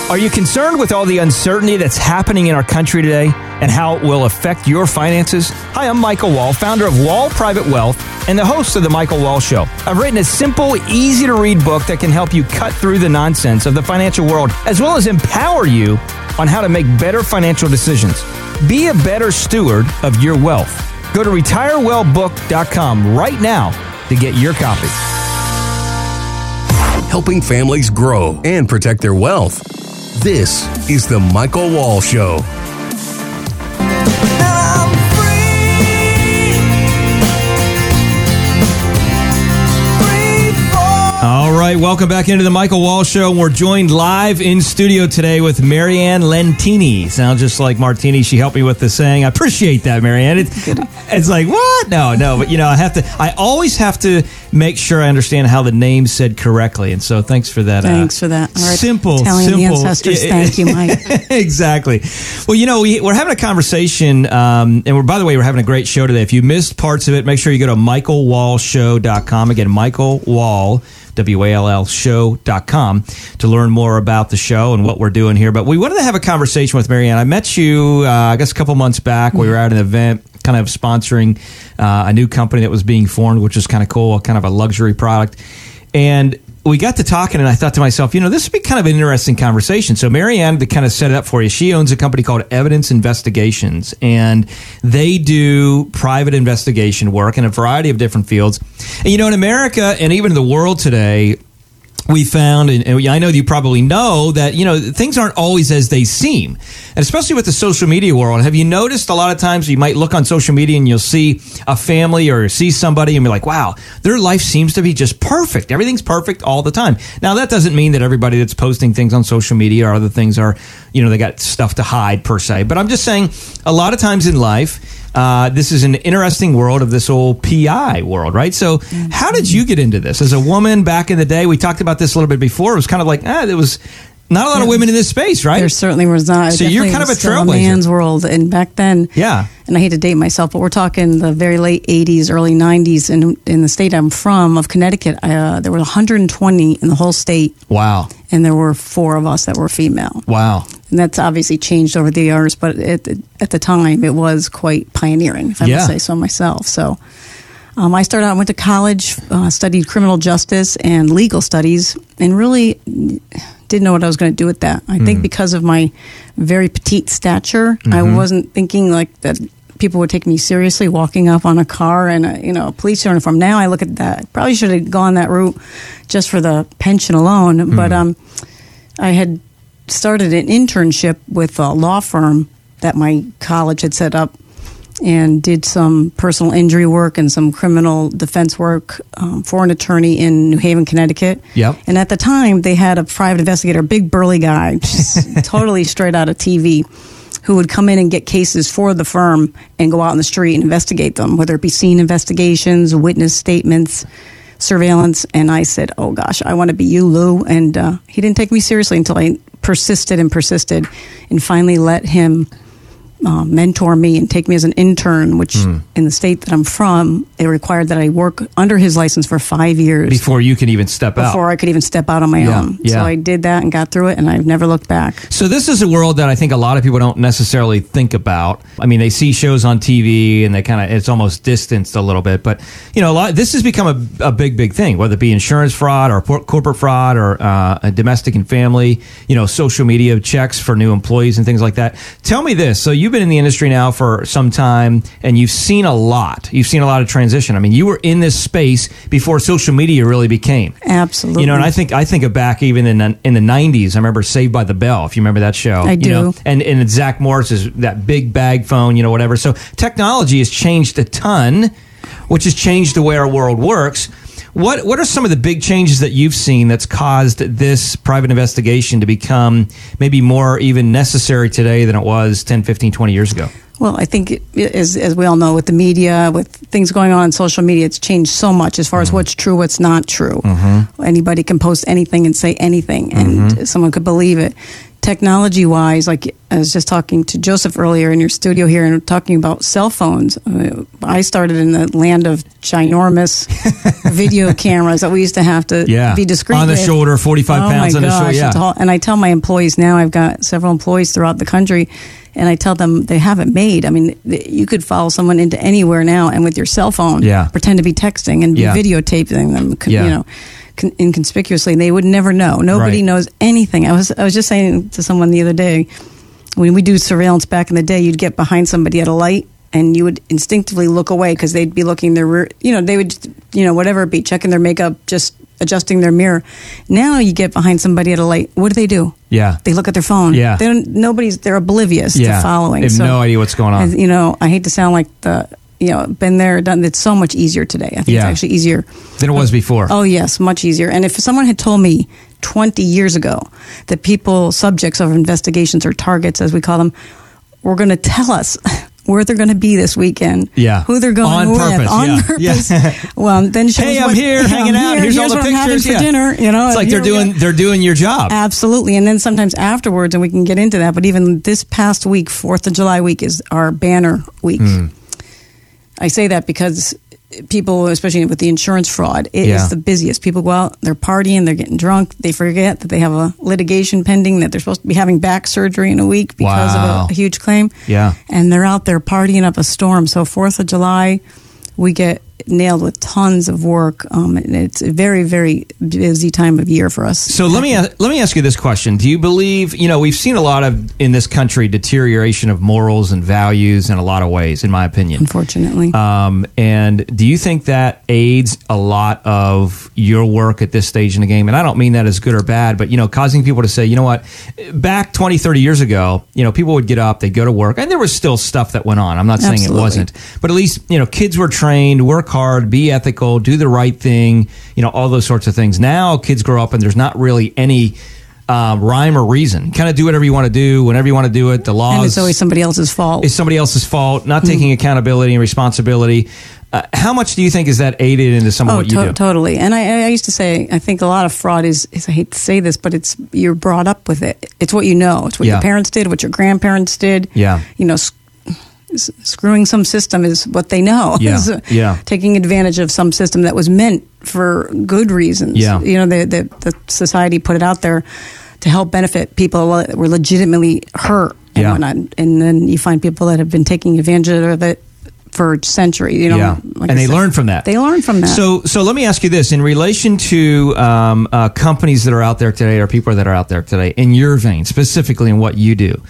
Are you concerned with all the uncertainty that's happening in our country today and how it will affect your finances? Hi, I'm Michael Wall, founder of Wall Private Wealth and the host of The Michael Wall Show. I've written a simple, easy to read book that can help you cut through the nonsense of the financial world as well as empower you on how to make better financial decisions. Be a better steward of your wealth. Go to retirewellbook.com right now to get your copy. Helping families grow and protect their wealth. This is The Michael Wall Show. All right, welcome back into the Michael Wall Show. We're joined live in studio today with Marianne Lentini. Sounds just like Martini. She helped me with the saying. I appreciate that, Marianne. It, it's like what? No, no, but you know, I have to. I always have to make sure I understand how the name's said correctly, and so thanks for that. Thanks uh, for that. All right. Simple, Telling simple. the ancestors, thank you, Mike. exactly. Well, you know, we, are having a conversation, um, and we're by the way, we're having a great show today. If you missed parts of it, make sure you go to michaelwallshow.com. Again, Michael Wall. W-A-L-L show.com to learn more about the show and what we're doing here. But we wanted to have a conversation with Marianne. I met you, uh, I guess, a couple months back. We were at an event kind of sponsoring uh, a new company that was being formed, which was kind of cool, kind of a luxury product. And we got to talking, and I thought to myself, you know, this would be kind of an interesting conversation. So, Marianne, to kind of set it up for you, she owns a company called Evidence Investigations, and they do private investigation work in a variety of different fields. And, you know, in America and even in the world today, we found, and, and I know you probably know that you know things aren't always as they seem, and especially with the social media world. Have you noticed a lot of times you might look on social media and you'll see a family or see somebody and be like, "Wow, their life seems to be just perfect. Everything's perfect all the time." Now that doesn't mean that everybody that's posting things on social media or other things are, you know, they got stuff to hide per se. But I'm just saying, a lot of times in life. Uh, this is an interesting world of this old PI world, right? So, how did you get into this as a woman back in the day? We talked about this a little bit before. It was kind of like, ah, it was not a lot of women in this space, right? There certainly was not. So you're kind of a trailblazer. man's world, and back then, Yeah. And I hate to date myself, but we're talking the very late '80s, early '90s, in in the state I'm from, of Connecticut. Uh, there were 120 in the whole state, Wow. and there were four of us that were female. Wow. And that's obviously changed over the years, but at, at the time, it was quite pioneering, if I Yeah. would say so myself. So um, I started out, went to college, uh, studied criminal justice and legal studies, and really didn't know what I was going to do with that. I think mm. because of my very petite stature, I mm-hmm. wasn't thinking like that people would take me seriously walking up on a car and a, you know a police uniform. Now I look at that. Probably should have gone that route just for the pension alone, mm. but um, I had started an internship with a law firm that my college had set up and did some personal injury work and some criminal defense work um, for an attorney in New Haven, Connecticut. Yep. And at the time, they had a private investigator, big burly guy, totally straight out of TV, who would come in and get cases for the firm and go out in the street and investigate them, whether it be scene investigations, witness statements, surveillance. And I said, "Oh gosh, I want to be you, Lou." And uh, he didn't take me seriously until I persisted and persisted, and finally let him uh, mentor me and take me as an intern, which Hmm. in the state that I'm from, it required that I work under his license for five years Before you can even step out. before I could even step out on my Yeah, own. yeah. So I did that and got through it, and I've never looked back. So this is a world that I think a lot of people don't necessarily think about. I mean, they see shows on TV and they kind of it's almost distanced a little bit, but you know, a lot. This has become a, a big, big thing, whether it be insurance fraud or por- corporate fraud or uh, a domestic and family. You know, social media checks for new employees and things like that. Tell me this. So you've been in the industry now for some time, and you've seen a lot. You've seen a lot of transition. I mean, you were in this space before social media really became. Absolutely. You know, and I think I think of back even in the, in the '90s. I remember Saved by the Bell. If you remember that show, I you do. know, and and Zach Morris is that big bag phone, you know, whatever. So technology has changed a ton, which has changed the way our world works. What what are some of the big changes that you've seen that's caused this private investigation to become maybe more even necessary today than it was 10, 15, 20 years ago? Well, I think, it- as, as we all know, with the media, with things going on on social media, it's changed so much as far as mm-hmm. what's true, what's not true. Mm-hmm. Anybody can post anything and say anything, and mm-hmm. someone could believe it. Technology wise, like I was just talking to Joseph earlier in your studio here and talking about cell phones. Uh, I started in the land of ginormous video cameras that we used to have to Yeah. be discreet On the with. shoulder, 45 oh pounds on the shoulder, yeah. all- and I tell my employees now, I've got several employees throughout the country, and I tell them they have it made. I mean, you could follow someone into anywhere now, and with your cell phone, Yeah. pretend to be texting and be Yeah. videotaping them, you know, con- inconspicuously. They would never know. Nobody Right. knows anything. I was I was just saying to someone the other day, when we do surveillance back in the day, you'd get behind somebody at a light. And you would instinctively look away because they'd be looking their rear, you know, they would, you know, whatever it be, checking their makeup, just adjusting their mirror. Now you get behind somebody at a light. What do they do? Yeah. They look at their phone. Yeah. They don't, nobody's, they're oblivious Yeah. to following. They have no idea what's going on. as- You know, I hate to sound like the, you know, been there, done. It's so much easier today. I think Yeah. it's actually easier. Than it was before. Oh yes, much easier. And if someone had told me 20 years ago that people, subjects of investigations or targets, as we call them, were going to tell us where they're going to be this weekend, Yeah. who they're going On with, purpose, on yeah. purpose. Yeah. well, then Hey, I'm what- here, hanging out. here, Here's, all the pictures. For yeah. dinner. You know, it's like they're doing they're doing your job. Absolutely. And then sometimes afterwards, and we can get into that, but even this past week, 4th of July week, is our banner week. Hmm. I say that because people, especially with the insurance fraud, it is Yeah. the busiest. People go out, they're partying, they're getting drunk, they forget that they have a litigation pending, that they're supposed to be having back surgery in a week because Wow. of a, a huge claim. Yeah. And they're out there partying up a storm. So, 4th of July, we get nailed with tons of work. Um, and it's a very, very busy time of year for us. So let me let me ask you this question: Do you believe you know we've seen a lot of in this country deterioration of morals and values in a lot of ways, in my opinion. Unfortunately, Um, and do you think that aids a lot of your work at this stage in the game? And I don't mean that as good or bad, but you know, causing people to say, you know what, back 20, 30 years ago, you know, people would get up, they'd go to work, and there was still stuff that went on. I'm not saying Absolutely. it wasn't, but at least you know, kids were trained, work hard, be ethical, do the right thing, you know, all those sorts of things. Now kids grow up and there's not really any. Um, rhyme or reason. Kind of do whatever you want to do whenever you want to do it. The laws and it's always somebody else's fault. is somebody else's fault, not taking accountability and responsibility. Uh, how much do you think is that aided into some of Oh, what you to- do? totally. And I, I used to say, I think a lot of fraud is, is, I hate to say this, but it's, you're brought up with it. It's what you know. It's what Yeah. your parents did, what your grandparents did. Yeah. You know, screwing some system is what they know. Yeah. Uh, Yeah. Taking advantage of some system that was meant for good reasons. Yeah. You know, the, the, the society put it out there to help benefit people that were legitimately hurt and Yeah. whatnot. And then you find people that have been taking advantage of it for centuries. You know, yeah, like and they said. learn from that. They learn from that. So, so let me ask you this: in relation to um, uh, companies that are out there today, or people that are out there today, in your vein, specifically in what you do,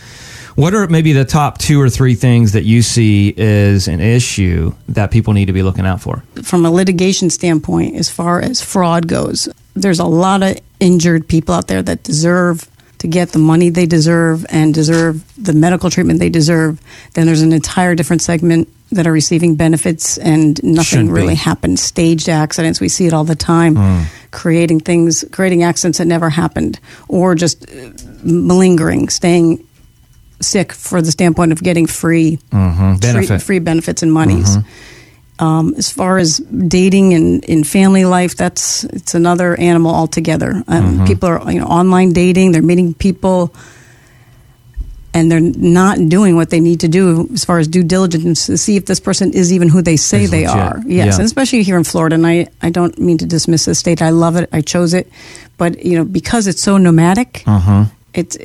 what are maybe the top two or three things that you see is an issue that people need to be looking out for? from a litigation standpoint, as far as fraud goes, there's a lot of injured people out there that deserve to get the money they deserve and deserve the medical treatment they deserve. Then there's an entire different segment that are receiving benefits and nothing Shouldn't be. really happened. Staged accidents, we see it all the time. Creating things, creating accidents that never happened, or just uh, malingering, staying sick for the standpoint of getting free Mhm. free, Benefit. free benefits and monies. Um, as far as dating and in family life, that's it's another animal altogether. Um, People are you know online dating; they're meeting people, and they're not doing what they need to do as far as due diligence to see if this person is even who they say they legit. are. Yes, Yeah. and especially here in Florida. And I, I don't mean to dismiss this state. I love it. I chose it, but you know because it's so nomadic. Uh-huh. It's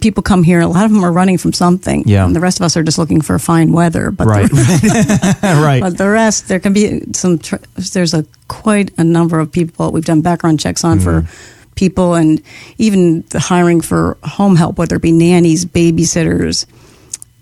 people come here. A lot of them are running from something. Yeah. and the rest of us are just looking for fine weather. But Right, the, right. but the rest, there can be some. There's a quite a number of people we've done background checks on for Mm-hmm. people, and even the hiring for home help, whether it be nannies, babysitters,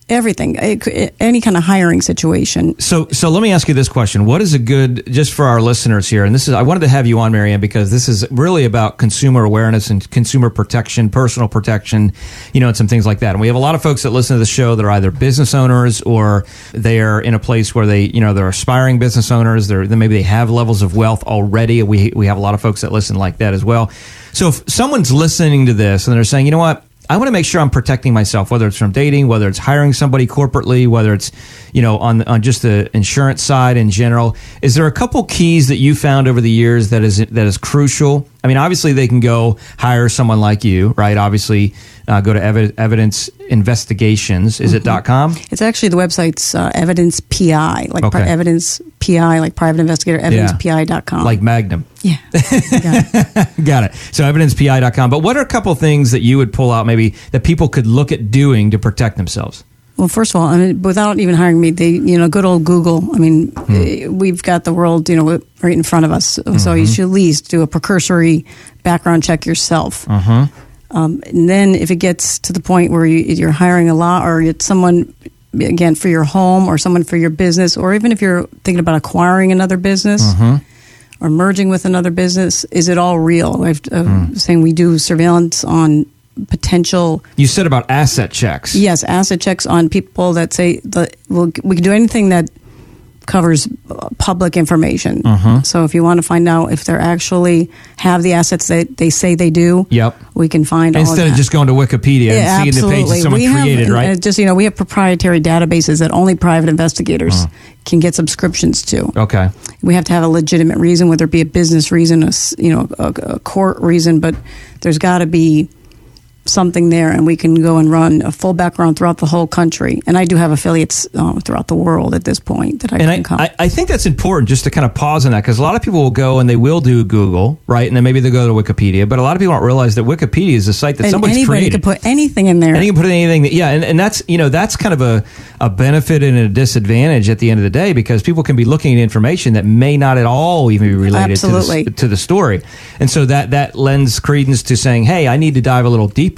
everything, any kind of hiring situation. So, so let me ask you this question: What is a good, just for our listeners here? And this is, I wanted to have you on, Marianne, because this is really about consumer awareness and consumer protection, personal protection, you know, and some things like that. And we have a lot of folks that listen to the show that are either business owners or they are in a place where they, you know, they're aspiring business owners. They're maybe they have levels of wealth already. We we have a lot of folks that listen like that as well. So, if someone's listening to this and they're saying, you know what? I want to make sure I'm protecting myself, whether it's from dating, whether it's hiring somebody corporately, whether it's you know on on just the insurance side in general. Is there a couple keys that you found over the years that is that is crucial? I mean, obviously they can go hire someone like you, right? Obviously, uh, go to evi- Evidence Investigations. Is it dot com? It's actually the website's uh, evidence PI, like Okay. evidence PI, like private investigator, evidencepi.com. Like Magnum. yeah, yeah. Got it. So evidencepi.com. But what are a couple things that you would pull out maybe that people could look at doing to protect themselves? Well, first of all, I mean, without even hiring me, they, you know, good old Google. I mean, eh, we've got the world, you know, right in front of us. So you should at least do a precursory background check yourself. Um, and then if it gets to the point where you, you're hiring a law or it's someone again for your home, or someone for your business, or even if you're thinking about acquiring another business. Or merging with another business, is it all real? I've uh, saying we do surveillance on potential You said about asset checks. Yes, asset checks on people that say that we'll, we can do anything that covers public information. Mm-hmm. So if you want to find out if they actually have the assets that they say they do, Yep. we can find all Instead of of just going to Wikipedia Yeah, and seeing the page that someone we created, have, right? uh, Just you know, we have proprietary databases that only private investigators can get subscriptions to. okay. We have to have a legitimate reason, whether it be a business reason, a you know, a, a court reason, but there's got to be something there, and we can go and run a full background throughout the whole country. And I do have affiliates uh, throughout the world at this point that I and can I, come. I, I think that's important just to kind of pause on that because a lot of people will go and they will do Google, right? And then maybe they'll go to Wikipedia, but a lot of people don't realize that Wikipedia is a site that and somebody's anybody created. can put anything in there. and you can put anything that, yeah, and, and that's, you know, that's kind of a, a benefit and a disadvantage at the end of the day because people can be looking at information that may not at all even be related to the, to the story. And so that, that lends credence to saying, hey, I need to dive a little deeper.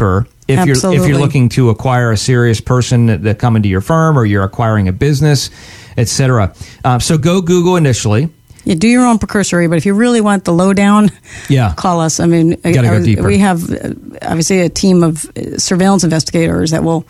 If you're if you're looking to acquire a serious person that, that come into your firm or you're acquiring a business, et cetera. Um, so go Google initially. Yeah, do your own precursory, but if you really want the lowdown, Yeah. call us. I mean, I- go I we have uh, obviously a team of uh, surveillance investigators that will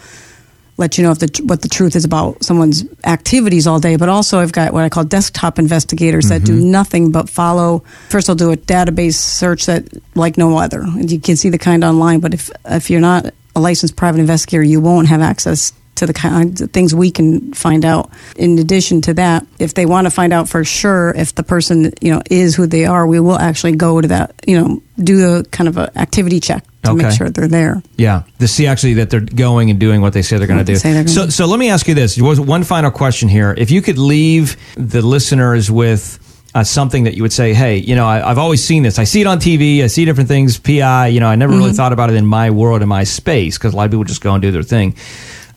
let you know if the what the truth is about someone's activities all day. But also, I've got what I call desktop investigators that Mm-hmm. do nothing but follow. First, I'll do a database search that like no other. And You can see the kind online, but if if you're not a licensed private investigator, you won't have access to the kind of things we can find out. In addition to that, if they want to find out for sure if the person you know is who they are, we will actually go to that you know do a kind of a activity check to Okay. make sure they're there. Yeah, to see actually that they're going and doing what they say they're going to do. gonna So, do. so let me ask you this: was one final question here. If you could leave the listeners with uh, something that you would say, "Hey, you know, I, I've always seen this. I see it on TV. I see different things. PI. You know, I never really Mm-hmm. thought about it in my world, in my space, because a lot of people just go and do their thing."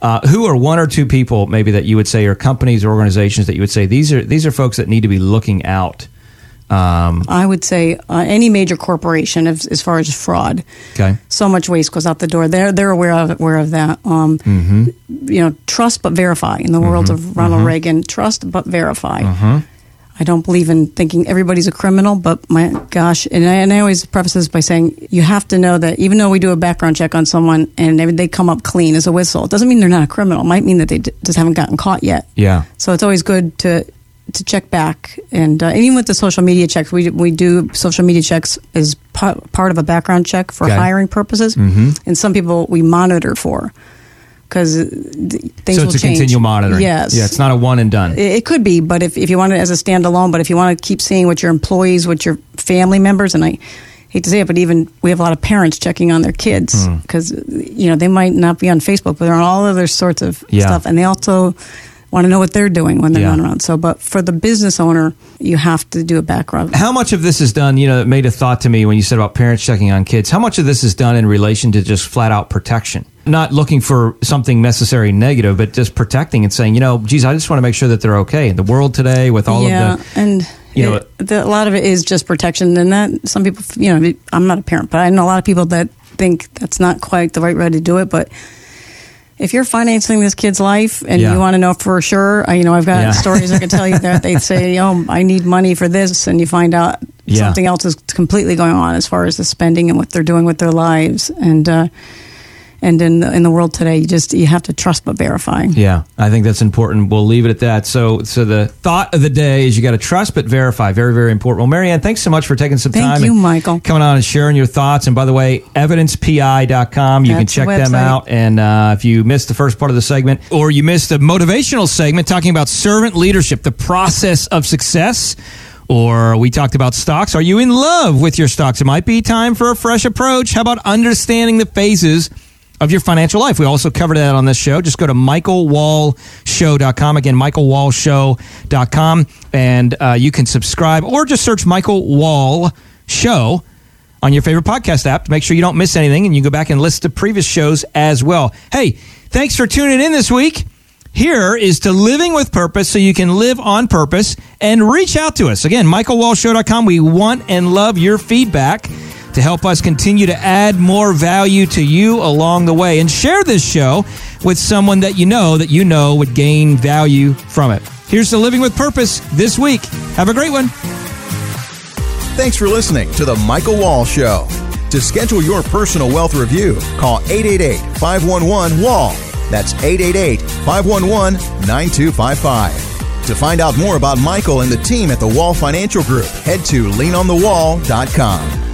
Uh, who are one or two people maybe that you would say, or companies or organizations that you would say these are these are folks that need to be looking out? Um, I would say uh, any major corporation, as, as far as fraud, okay. so much waste goes out the door. They're they're aware of aware of that. Um, Mm-hmm. You know, trust but verify. In the world of Ronald Reagan, trust but verify. I don't believe in thinking everybody's a criminal, but my gosh, and I, and I always preface this by saying you have to know that even though we do a background check on someone and they, they come up clean as a whistle, it doesn't mean they're not a criminal. It might mean that they d- just haven't gotten caught yet. Yeah. So it's always good to to check back, and, uh, and even with the social media checks, we we do social media checks as pa- part of a background check for Okay. hiring purposes, mm-hmm. and some people we monitor for because things so it's a change. continual monitoring. Yes, Yeah, it's not a one and done. it, it could be, but if, if you want it as a standalone, but if you want to keep seeing what your employees, what your family members, and I hate to say it, but even we have a lot of parents checking on their kids Hmm. because you know they might not be on Facebook, but they're on all other sorts of Yeah. stuff, and they also want to know what they're doing when they're Yeah. not around. So, but for the business owner, you have to do a background. How much of this is done, you know, it made a thought to me when you said about parents checking on kids. How much of this is done in relation to just flat out protection? Not looking for something necessary negative, but just protecting and saying, you know, geez, I just want to make sure that they're okay. In the world today, with all yeah, of the. and you know, it- the, a lot of it is just protection, and that some people, you know, I'm not a parent, but I know a lot of people that think that's not quite the right way to do it, but. If you're financing this kid's life and Yeah. you want to know for sure, I, you know, I've got Yeah. stories I can tell you that they say, "Oh, I need money for this," and you find out Yeah. something else is completely going on as far as the spending and what they're doing with their lives. And uh, and in the, in the world today, you just you have to trust but verify. Yeah, I think that's important. We'll leave it at that. So, so the thought of the day is you got to trust but verify. Very, very important. Well, Marianne, thanks so much for taking some Thank time. you, and Michael. Coming on and sharing your thoughts. And by the way, evidencepi.com. You can That's the check them out. And uh, if you missed the first part of the segment or you missed the motivational segment talking about servant leadership, the process of success, or we talked about stocks. Are you in love with your stocks? It might be time for a fresh approach. How about understanding the phases of your financial life? We also covered that on this show. Just go to michaelwallshow.com. Again, michaelwallshow.com. And uh, you can subscribe or just search Michael Wall Show on your favorite podcast app to make sure you don't miss anything. And you go back and listen to previous shows as well. Hey, thanks for tuning in this week. Here is to living with purpose so you can live on purpose and reach out to us. Again, michaelwallshow.com. We want and love your feedback to help us continue to add more value to you along the way. And share this show with someone that you know that you know would gain value from it. Here's to living with purpose this week. Have a great one. Thanks for listening to The Michael Wall Show. To schedule your personal wealth review, call 888 511 WALL. That's 888 511 9255. To find out more about Michael and the team at the Wall Financial Group, head to leanonthewall.com.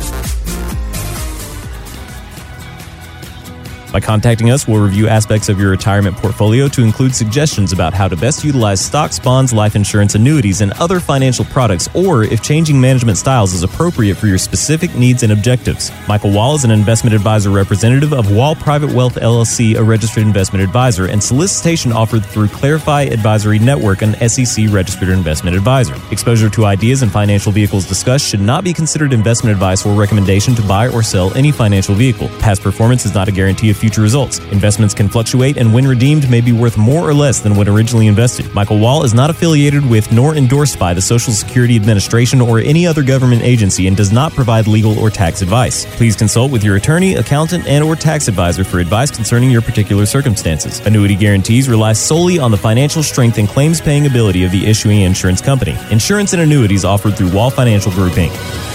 By contacting us, we'll review aspects of your retirement portfolio to include suggestions about how to best utilize stocks, bonds, life insurance, annuities, and other financial products, or if changing management styles is appropriate for your specific needs and objectives. Michael Wall is an investment advisor representative of Wall Private Wealth LLC, a registered investment advisor, and solicitation offered through Clarify Advisory Network, an SEC registered investment advisor. Exposure to ideas and financial vehicles discussed should not be considered investment advice or recommendation to buy or sell any financial vehicle. Past performance is not a guarantee of future results. Investments can fluctuate and when redeemed may be worth more or less than when originally invested. Michael Wall is not affiliated with nor endorsed by the Social Security Administration or any other government agency and does not provide legal or tax advice. Please consult with your attorney, accountant, and or tax advisor for advice concerning your particular circumstances. Annuity guarantees rely solely on the financial strength and claims paying ability of the issuing insurance company. Insurance and annuities offered through Wall Financial Group Inc.